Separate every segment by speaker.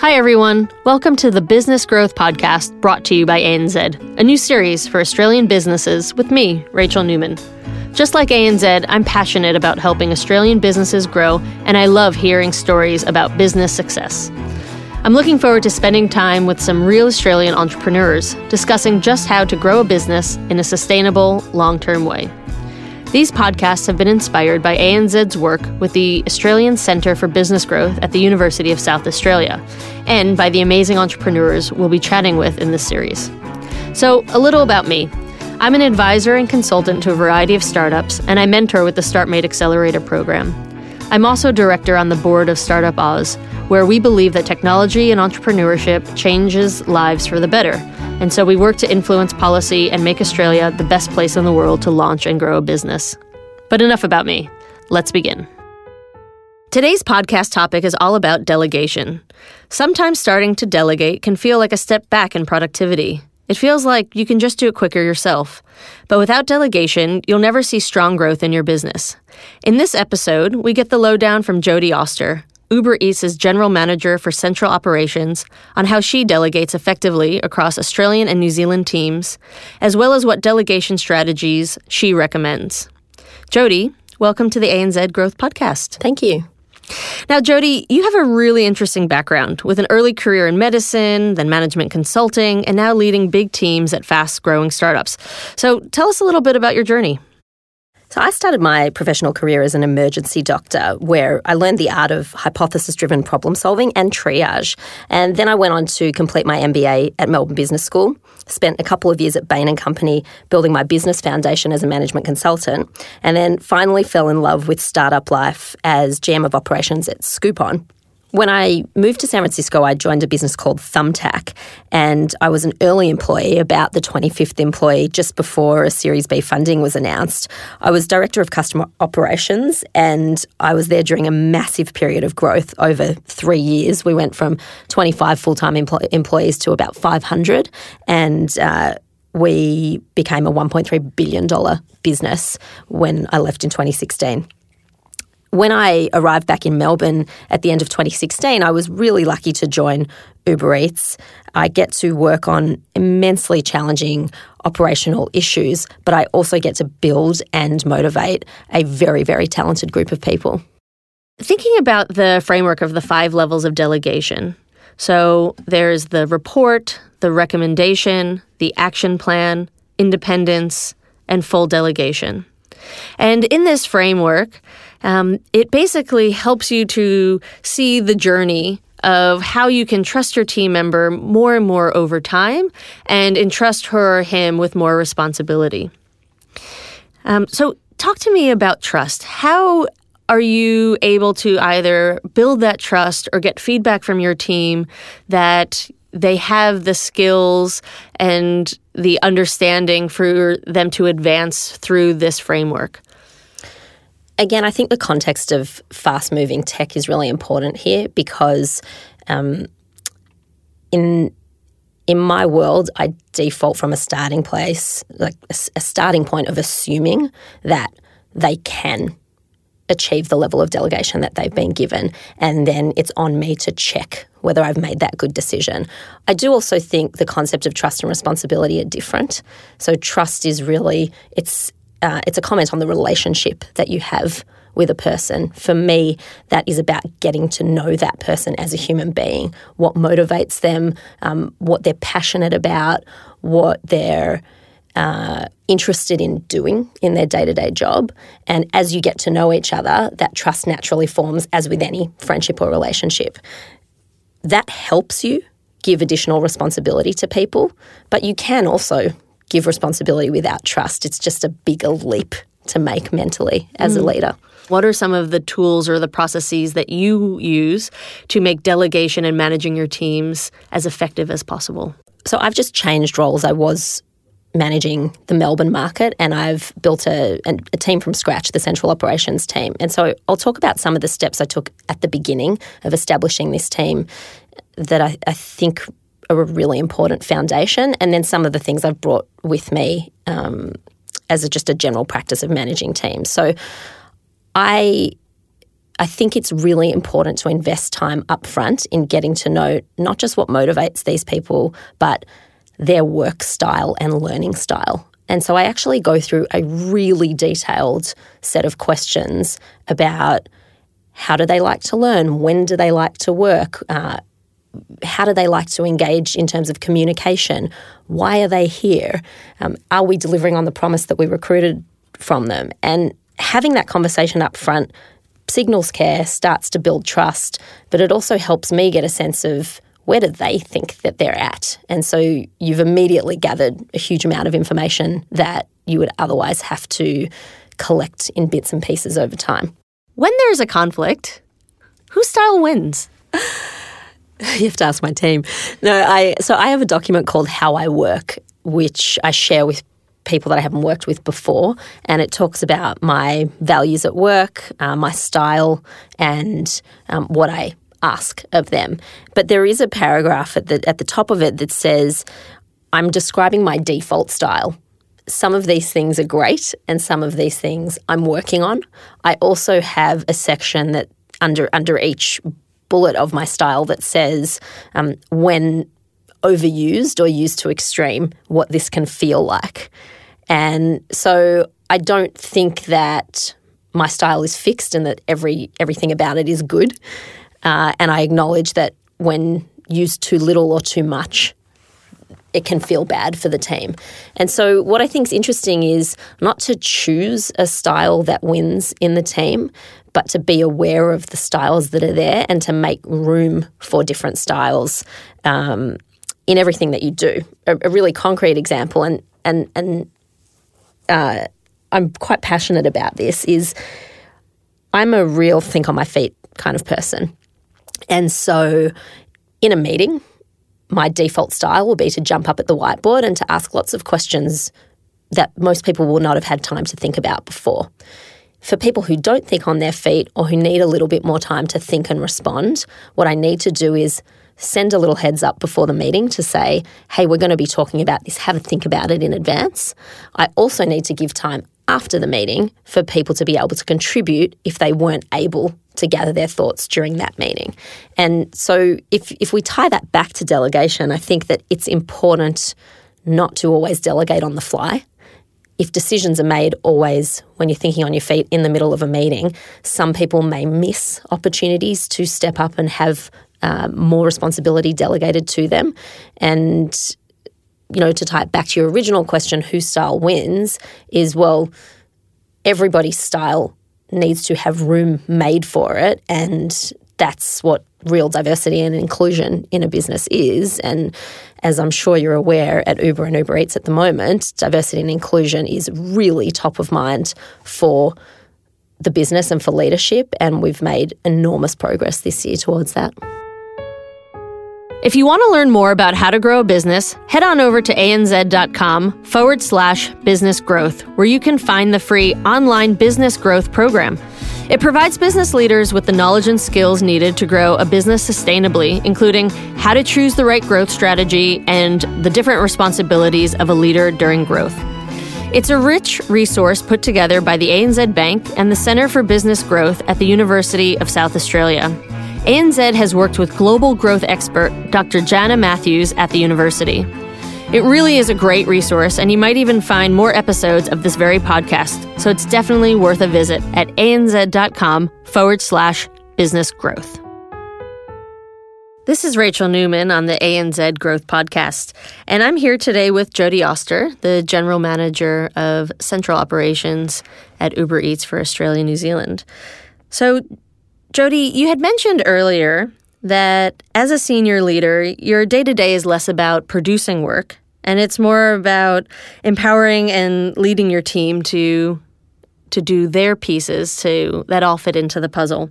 Speaker 1: Hi, everyone. Welcome to the Business Growth Podcast brought to you by ANZ, a new series for Australian businesses with me, Rachael Neumann. Just like ANZ, I'm passionate about helping Australian businesses grow, and I love hearing stories about business success. I'm looking forward to spending time with some real Australian entrepreneurs, discussing just how to grow a business in a sustainable, long term way. These podcasts have been inspired by ANZ's work with the Australian Centre for Business Growth at the University of South Australia, and by the amazing entrepreneurs we'll be chatting with in this series. So, a little about me. I'm an advisor and consultant to a variety of startups, and I mentor with the StartMate Accelerator program. I'm also director on the board of StartupAus, where we believe that technology and entrepreneurship changes lives for the better and so we work to influence policy and make Australia the best place in the world to launch and grow a business. But enough about me. Let's begin. Today's podcast topic is all about delegation. Sometimes starting to delegate can feel like a step back in productivity. It feels like you can just do it quicker yourself. But without delegation, you'll never see strong growth in your business. In this episode, we get the lowdown from Jodie Auster, Uber Eats' general manager for central operations, on how she delegates effectively across Australian and New Zealand teams, as well as what delegation strategies she recommends. Jodie, welcome to the ANZ Growth Podcast.
Speaker 2: Thank you.
Speaker 1: Now, Jodie, you have a really interesting background with an early career in medicine, then management consulting, and now leading big teams at fast growing startups. So tell us a little bit about your journey.
Speaker 2: So, I started my professional career as an emergency doctor, where I learned the art of hypothesis driven problem solving and triage. And then I went on to complete my MBA at Melbourne Business School. Spent a couple of years at Bain and Company building my business foundation as a management consultant, and then finally fell in love with startup life as GM of operations at Scoopon. When I moved to San Francisco, I joined a business called Thumbtack, and I was an early employee, about the 25th employee, just before a Series B funding was announced. I was director of customer operations, and I was there during a massive period of growth over three years. We went from 25 full time empl- employees to about 500, and uh, we became a $1.3 billion business when I left in 2016 when I arrived back in Melbourne at the end of 2016, I was really lucky to join Uber Eats. I get to work on immensely challenging operational issues, but I also get to build and motivate a very, very talented group of people.
Speaker 1: Thinking about the framework of the five levels of delegation. So there's the report, the recommendation, the action plan, independence, and full delegation. And in this framework, um, it basically helps you to see the journey of how you can trust your team member more and more over time and entrust her or him with more responsibility. Um, so, talk to me about trust. How are you able to either build that trust or get feedback from your team that they have the skills and the understanding for them to advance through this framework?
Speaker 2: Again, I think the context of fast moving tech is really important here because um, in in my world, I default from a starting place, like a, a starting point of assuming that they can achieve the level of delegation that they've been given. And then it's on me to check whether I've made that good decision. I do also think the concept of trust and responsibility are different. So trust is really it's uh, it's a comment on the relationship that you have with a person. For me, that is about getting to know that person as a human being, what motivates them, um, what they're passionate about, what they're uh, interested in doing in their day to day job. And as you get to know each other, that trust naturally forms, as with any friendship or relationship. That helps you give additional responsibility to people, but you can also give responsibility without trust. It's just a bigger leap to make mentally as mm. a leader.
Speaker 1: What are some of the tools or the processes that you use to make delegation and managing your teams as effective as possible?
Speaker 2: So I've just changed roles. I was managing the Melbourne market and I've built a, a, team from scratch, the central operations team. And so I'll talk about some of the steps I took at the beginning of establishing this team that I, I think are a really important foundation, and then some of the things I've brought with me um, as a, just a general practice of managing teams. So I I think it's really important to invest time upfront in getting to know not just what motivates these people, but their work style and learning style. And so I actually go through a really detailed set of questions about how do they like to learn? When do they like to work? Uh, how do they like to engage in terms of communication? Why are they here? Um, are we delivering on the promise that we recruited from them? And having that conversation up front signals care, starts to build trust, but it also helps me get a sense of where do they think that they're at? And so you've immediately gathered a huge amount of information that you would otherwise have to collect in bits and pieces over time.
Speaker 1: When there's a conflict, whose style wins?
Speaker 2: you have to ask my team. No, I so I have a document called How I Work, which I share with people that I haven't worked with before, and it talks about my values at work, uh, my style, and um, what I ask of them. But there is a paragraph at the, at the top of it that says, I'm describing my default style. Some of these things are great, and some of these things I'm working on. I also have a section that under under each bullet of my style that says um, when overused or used to extreme, what this can feel like. And so I don't think that my style is fixed and that every everything about it is good. Uh, and I acknowledge that when used too little or too much, it can feel bad for the team. And so, what I think is interesting is not to choose a style that wins in the team, but to be aware of the styles that are there and to make room for different styles um, in everything that you do. A, a, really concrete example, and and and uh, I'm quite passionate about this. Is I'm a real think on my feet kind of person. And so in a meeting, my default style will be to jump up at the whiteboard and to ask lots of questions that most people will not have had time to think about before. For people who don't think on their feet or who need a little bit more time to think and respond, what I need to do is send a little heads up before the meeting to say, hey, we're going to be talking about this, have a think about it in advance. I also need to give time after the meeting for people to be able to contribute if they weren't able to gather their thoughts during that meeting. And so if if we tie that back to delegation, I think that it's important not to always delegate on the fly. If decisions are made always when you're thinking on your feet in the middle of a meeting, some people may miss opportunities to step up and have uh, more responsibility delegated to them. And you know, to tie it back to your original question, whose style wins, is well, everybody's style needs to have room made for it. And that's what real diversity and inclusion in a business is. And as I'm sure you're aware at Uber and Uber Eats at the moment, diversity and inclusion is really top of mind for the business and for leadership. And we've made enormous progress this year towards that.
Speaker 1: If you want to learn more about how to grow a business, head on over to anz.com forward slash business growth, where you can find the free online business growth program. It provides business leaders with the knowledge and skills needed to grow a business sustainably, including how to choose the right growth strategy and the different responsibilities of a leader during growth. It's a rich resource put together by the ANZ Bank and the Centre for Business Growth at the University of South Australia. ANZ has worked with global growth expert Dr. Jana Matthews at the university. It really is a great resource, and you might even find more episodes of this very podcast, so it's definitely worth a visit at anz.com forward slash business growth. This is Rachael Neumann on the ANZ Growth Podcast, and I'm here today with Jodie Auster, the General Manager of Central Operations at Uber Eats for Australia New Zealand. So, Jodie, you had mentioned earlier that as a senior leader, your day to day is less about producing work and it's more about empowering and leading your team to to do their pieces to that all fit into the puzzle.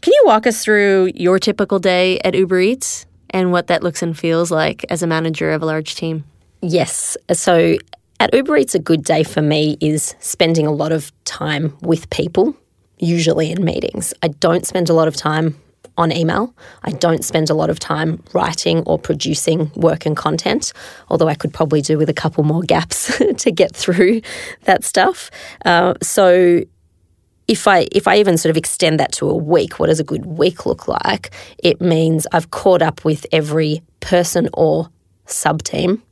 Speaker 1: Can you walk us through your typical day at Uber Eats and what that looks and feels like as a manager of a large team?
Speaker 2: Yes. So at Uber Eats, a good day for me is spending a lot of time with people usually in meetings. I don't spend a lot of time on email. I don't spend a lot of time writing or producing work and content, although I could probably do with a couple more gaps to get through that stuff. Uh, so if I if I even sort of extend that to a week, what does a good week look like? It means I've caught up with every person or sub team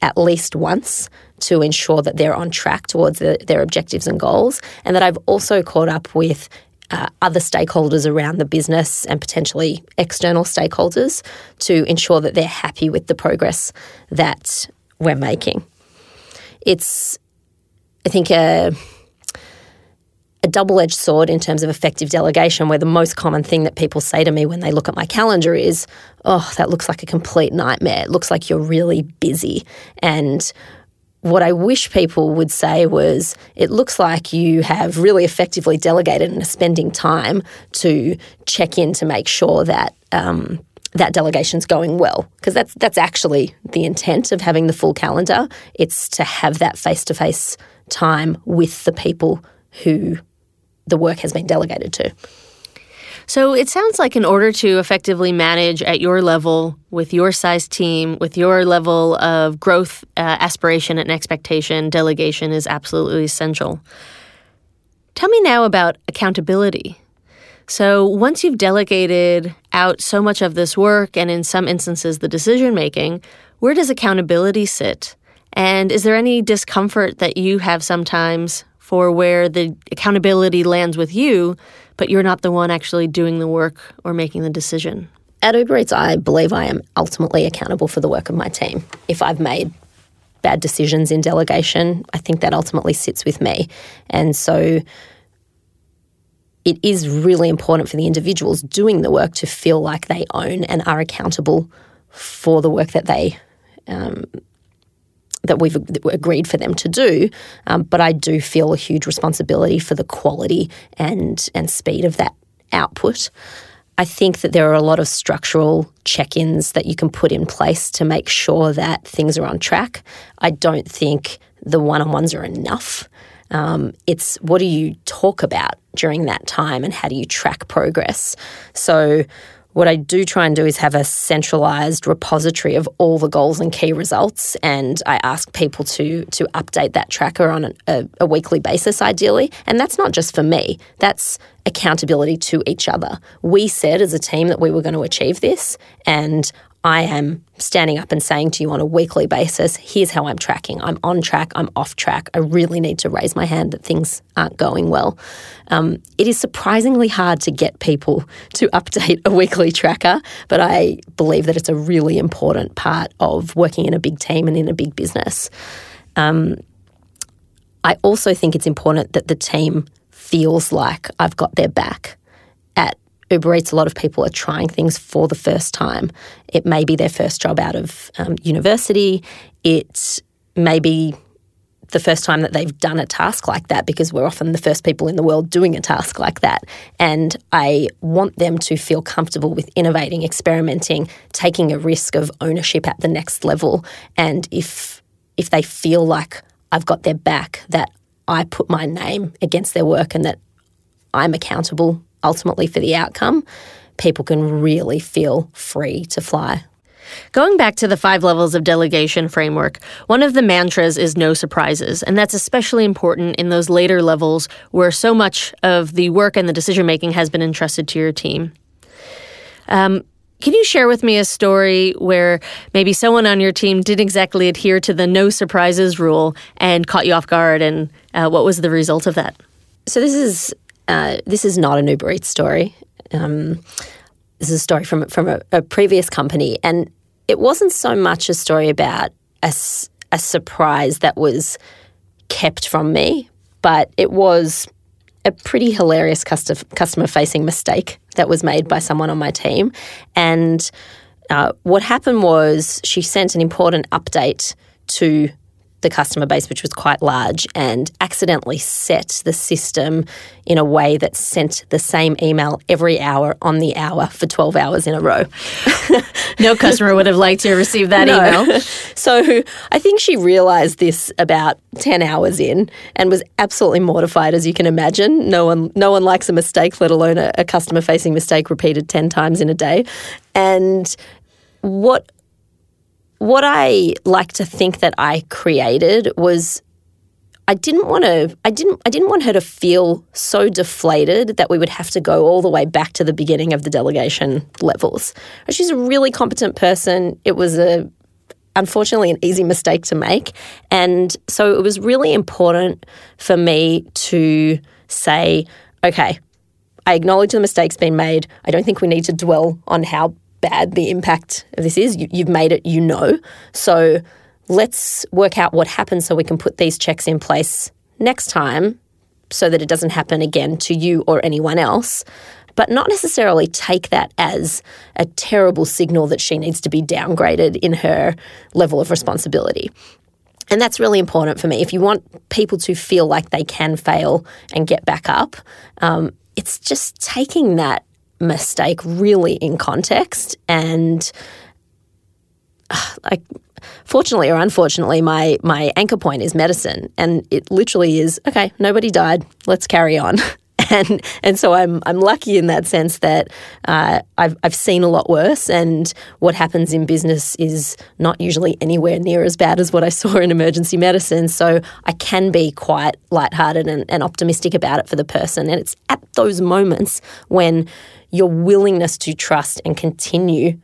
Speaker 2: at least once to ensure that they're on track towards the, their objectives and goals, and that I've also caught up with uh, other stakeholders around the business and potentially external stakeholders to ensure that they're happy with the progress that we're making. It's, I think, a a double edged sword in terms of effective delegation, where the most common thing that people say to me when they look at my calendar is, Oh, that looks like a complete nightmare. It looks like you're really busy. And what I wish people would say was, It looks like you have really effectively delegated and are spending time to check in to make sure that. Um, that delegation's going well because that's that's actually the intent of having the full calendar. It's to have that face to face time with the people who the work has been delegated to.
Speaker 1: So it sounds like in order to effectively manage at your level with your size team, with your level of growth, uh, aspiration, and expectation, delegation is absolutely essential. Tell me now about accountability. So once you've delegated out so much of this work and in some instances the decision making, where does accountability sit? And is there any discomfort that you have sometimes for where the accountability lands with you, but you're not the one actually doing the work or making the decision.
Speaker 2: At Uber Eats, I believe I am ultimately accountable for the work of my team. If I've made bad decisions in delegation, I think that ultimately sits with me. And so it is really important for the individuals doing the work to feel like they own and are accountable for the work that they um, that we've agreed for them to do. Um, but I do feel a huge responsibility for the quality and and speed of that output. I think that there are a lot of structural check ins that you can put in place to make sure that things are on track. I don't think the one on ones are enough. Um, it's what do you talk about during that time and how do you track progress? So, what I do try and do is have a centralized repository of all the goals and key results, and I ask people to to update that tracker on a, a weekly basis, ideally. And that's not just for me; that's accountability to each other. We said as a team that we were going to achieve this, and I am standing up and saying to you on a weekly basis, here's how I'm tracking. I'm on track, I'm off track. I really need to raise my hand that things aren't going well. Um, it is surprisingly hard to get people to update a weekly tracker, but I believe that it's a really important part of working in a big team and in a big business. Um, I also think it's important that the team feels like I've got their back Uber Eats, a lot of people are trying things for the first time. It may be their first job out of um, university. It may be the first time that they've done a task like that because we're often the first people in the world doing a task like that. And I want them to feel comfortable with innovating, experimenting, taking a risk of ownership at the next level. And if if they feel like I've got their back, that I put my name against their work and that I'm accountable ultimately for the outcome, people can really feel free to fly.
Speaker 1: Going back to the five levels of delegation framework, one of the mantras is no surprises, and that's especially important in those later levels where so much of the work and the decision making has been entrusted to your team. Um, can you share with me a story where maybe someone on your team didn't exactly adhere to the no surprises rule and caught you off guard, and uh, what was the result of that?
Speaker 2: So, this is uh, this is not an Uber story. Um, this is a story from from a, a, previous company, and it wasn't so much a story about a, a surprise that was kept from me, but it was a pretty hilarious customer facing mistake that was made by someone on my team. And uh, what happened was she sent an important update to the customer base, which was quite large, and accidentally set the system in a way that sent the same email every hour on the hour for 12 hours in a row.
Speaker 1: no customer would have liked to receive that no. email.
Speaker 2: So I think she realized this about 10 hours in and was absolutely mortified, as you can imagine. No one, no one likes a mistake, let alone a, a customer facing mistake repeated 10 times in a day. And what what I like to think that I created was I didn't want to I didn't I didn't want her to feel so deflated that we would have to go all the way back to the beginning of the delegation levels. She's a really competent person. It was a unfortunately an easy mistake to make. And so it was really important for me to say, okay, I acknowledge the mistake's been made. I don't think we need to dwell on how bad the impact of this is. You, have made it, you know. So let's work out what happened so we can put these checks in place next time so that it doesn't happen again to you or anyone else. But not necessarily take that as a terrible signal that she needs to be downgraded in her level of responsibility. And that's really important for me. If you want people to feel like they can fail and get back up, um, it's just taking that mistake really in context. And uh, like fortunately or unfortunately my my anchor point is medicine. And it literally is okay nobody died. Let's carry on and and so I'm I'm lucky in that sense that uh, I've I've seen a lot worse, and what happens in business is not usually anywhere near as bad as what I saw in emergency medicine. So I can be quite lighthearted and, and optimistic about it for the person, and it's at those moments when your willingness to trust and continue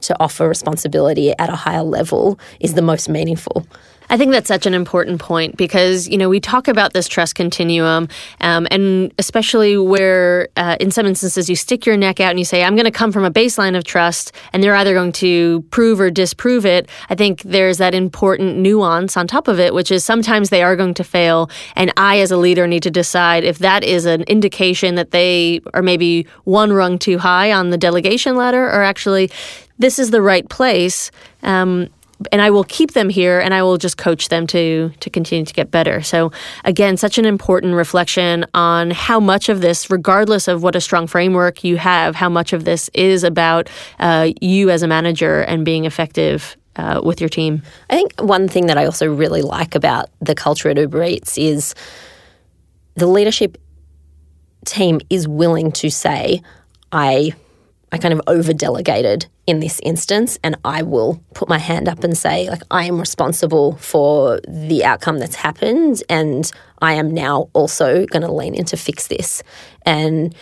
Speaker 2: to offer responsibility at a higher level is the most meaningful.
Speaker 1: I think that's such an important point because, you know, we talk about this trust continuum, um, and especially where uh, in some instances you stick your neck out and you say, I'm going to come from a baseline of trust, and they're either going to prove or disprove it. I think there's that important nuance on top of it, which is sometimes they are going to fail, and I, as a leader, need to decide if that is an indication that they are maybe one rung too high on the delegation ladder or actually this is the right place. Um, and I will keep them here and I will just coach them to to continue to get better. So again, such an important reflection on how much of this, regardless of what a strong framework you have, how much of this is about uh, you as a manager and being effective uh, with your team.
Speaker 2: I think one thing that I also really like about the culture at Uber Eats is the leadership team is willing to say, I I kind of over delegated in this instance, and I will put my hand up and say, like, I am responsible for the outcome that's happened, and I am now also going to lean in to fix this. And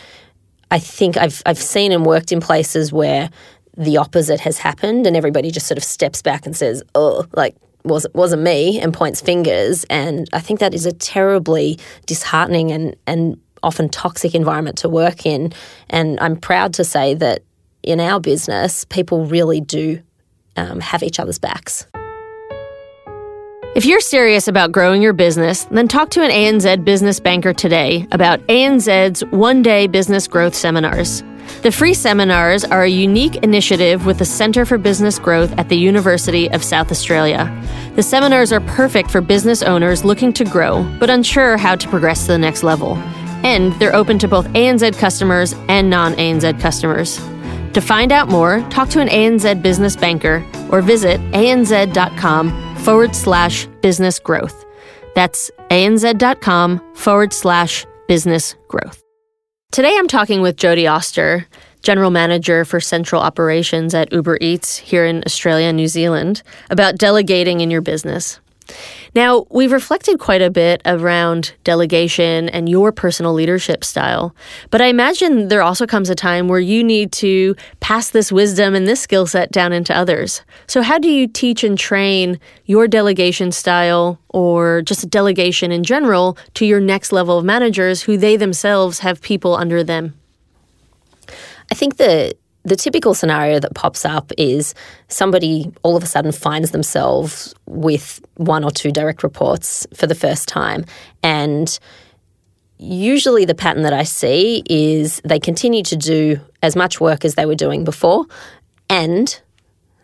Speaker 2: I think I've I've seen and worked in places where the opposite has happened, and everybody just sort of steps back and says, "Oh, like." Was, wasn't me and points fingers. And I think that is a terribly disheartening and, and often toxic environment to work in. And I'm proud to say that in our business, people really do um, have each other's backs.
Speaker 1: If you're serious about growing your business, then talk to an ANZ business banker today about ANZ's one day business growth seminars. The free seminars are a unique initiative with the Centre for Business Growth at the University of South Australia. The seminars are perfect for business owners looking to grow but unsure how to progress to the next level and they're open to both ANZ customers and non ANZ customers. To find out more, talk to an ANZ business banker or visit anz.com forward slash business growth. That's anz.com forward slash business growth. Today I'm talking with Jodie Auster, General Manager for Central Operations at Uber Eats here in Australia and New Zealand, about delegating in your business. Now, we've reflected quite a bit around delegation and your personal leadership style, but I imagine there also comes a time where you need to pass this wisdom and this skill set down into others. So, how do you teach and train your delegation style or just delegation in general to your next level of managers who they themselves have people under them?
Speaker 2: I think the the typical scenario that pops up is somebody all of a sudden finds themselves with one or two direct reports for the first time. And usually the pattern that I see is they continue to do as much work as they were doing before, and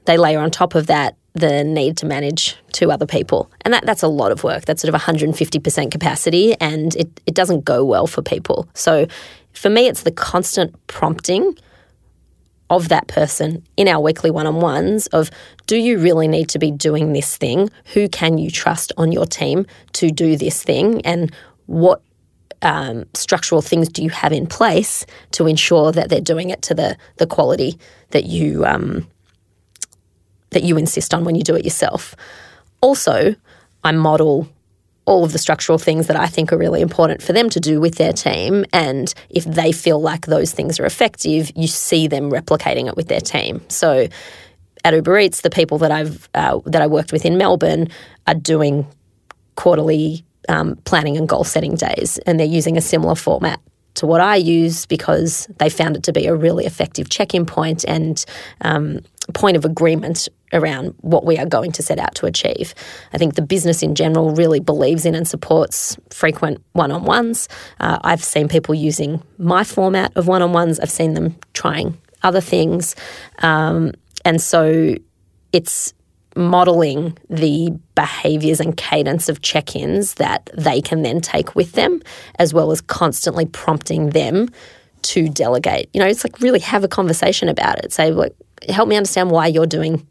Speaker 2: they layer on top of that the need to manage two other people. And that, that's a lot of work. That's sort of 150% capacity, and it, it doesn't go well for people. So for me, it's the constant prompting of that person in our weekly one on ones of do you really need to be doing this thing? Who can you trust on your team to do this thing? And what um, structural things do you have in place to ensure that they're doing it to the, the quality that you, um, that you insist on when you do it yourself? Also, I model all of the structural things that I think are really important for them to do with their team. And if they feel like those things are effective, you see them replicating it with their team. So at Uber Eats, the people that I've uh, that I worked with in Melbourne are doing quarterly um, planning and goal setting days, and they're using a similar format to what I use because they found it to be a really effective check in point and um, point of agreement around what we are going to set out to achieve. I think the business in general really believes in and supports frequent one on ones. Uh, I've seen people using my format of one on ones, I've seen them trying other things. Um, and so it's modeling the behaviors and cadence of check ins that they can then take with them, as well as constantly prompting them to delegate. You know, it's like really have a conversation about it. Say, look, help me understand why you're doing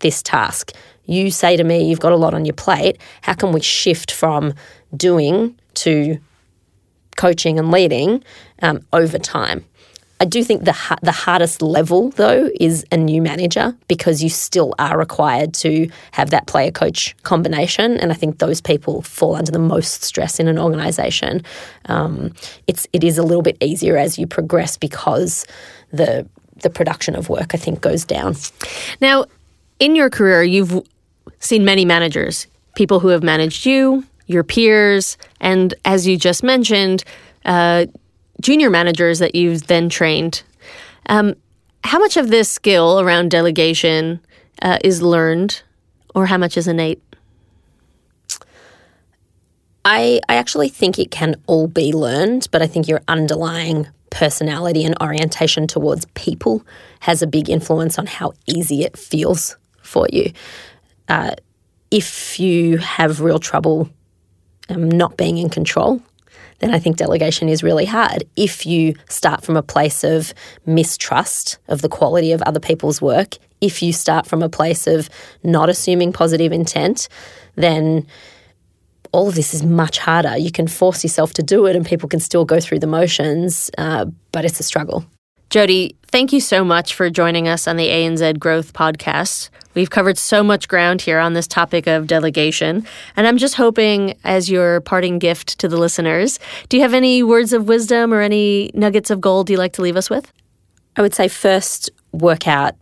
Speaker 2: this task. You say to me, you've got a lot on your plate. How can we shift from doing to coaching and leading um, over time? I do think the the hardest level though is a new manager because you still are required to have that player coach combination, and I think those people fall under the most stress in an organisation. Um, it's it is a little bit easier as you progress because the the production of work I think goes down.
Speaker 1: Now, in your career, you've seen many managers, people who have managed you, your peers, and as you just mentioned. Uh, junior managers that you've then trained. Um, how much of this skill around delegation uh, is learned, or how much is innate?
Speaker 2: I, I actually think it can all be learned, but I think your underlying personality and orientation towards people has a big influence on how easy it feels for you. Uh, if you have real trouble um, not being in control, then I think delegation is really hard. If you start from a place of mistrust of the quality of other people's work, if you start from a place of not assuming positive intent, then all of this is much harder. You can force yourself to do it and people can still go through the motions, uh, but it's a struggle.
Speaker 1: Jodie, thank you so much for joining us on the ANZ Growth Podcast. We've covered so much ground here on this topic of delegation, and I'm just hoping, as your parting gift to the listeners, do you have any words of wisdom or any nuggets of gold you'd like to leave us with?
Speaker 2: I would say first, work out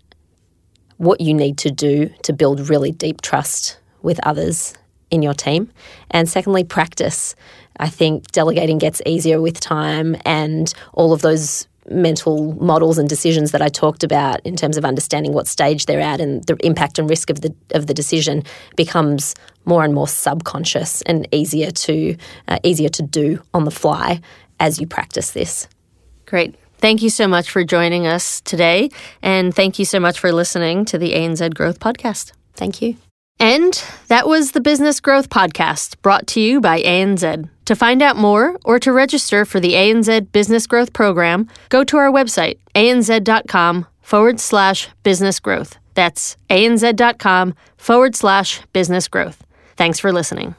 Speaker 2: what you need to do to build really deep trust with others in your team. And secondly, practice. I think delegating gets easier with time, and all of those mental models and decisions that I talked about in terms of understanding what stage they're at and the impact and risk of the of the decision becomes more and more subconscious and easier to uh, easier to do on the fly as you practice this.
Speaker 1: Great. Thank you so much for joining us today and thank you so much for listening to the ANZ Growth podcast.
Speaker 2: Thank you.
Speaker 1: And that was the Business Growth Podcast brought to you by ANZ. To find out more or to register for the ANZ Business Growth Program, go to our website, anz.com forward slash business growth. That's anz.com forward slash business growth. Thanks for listening.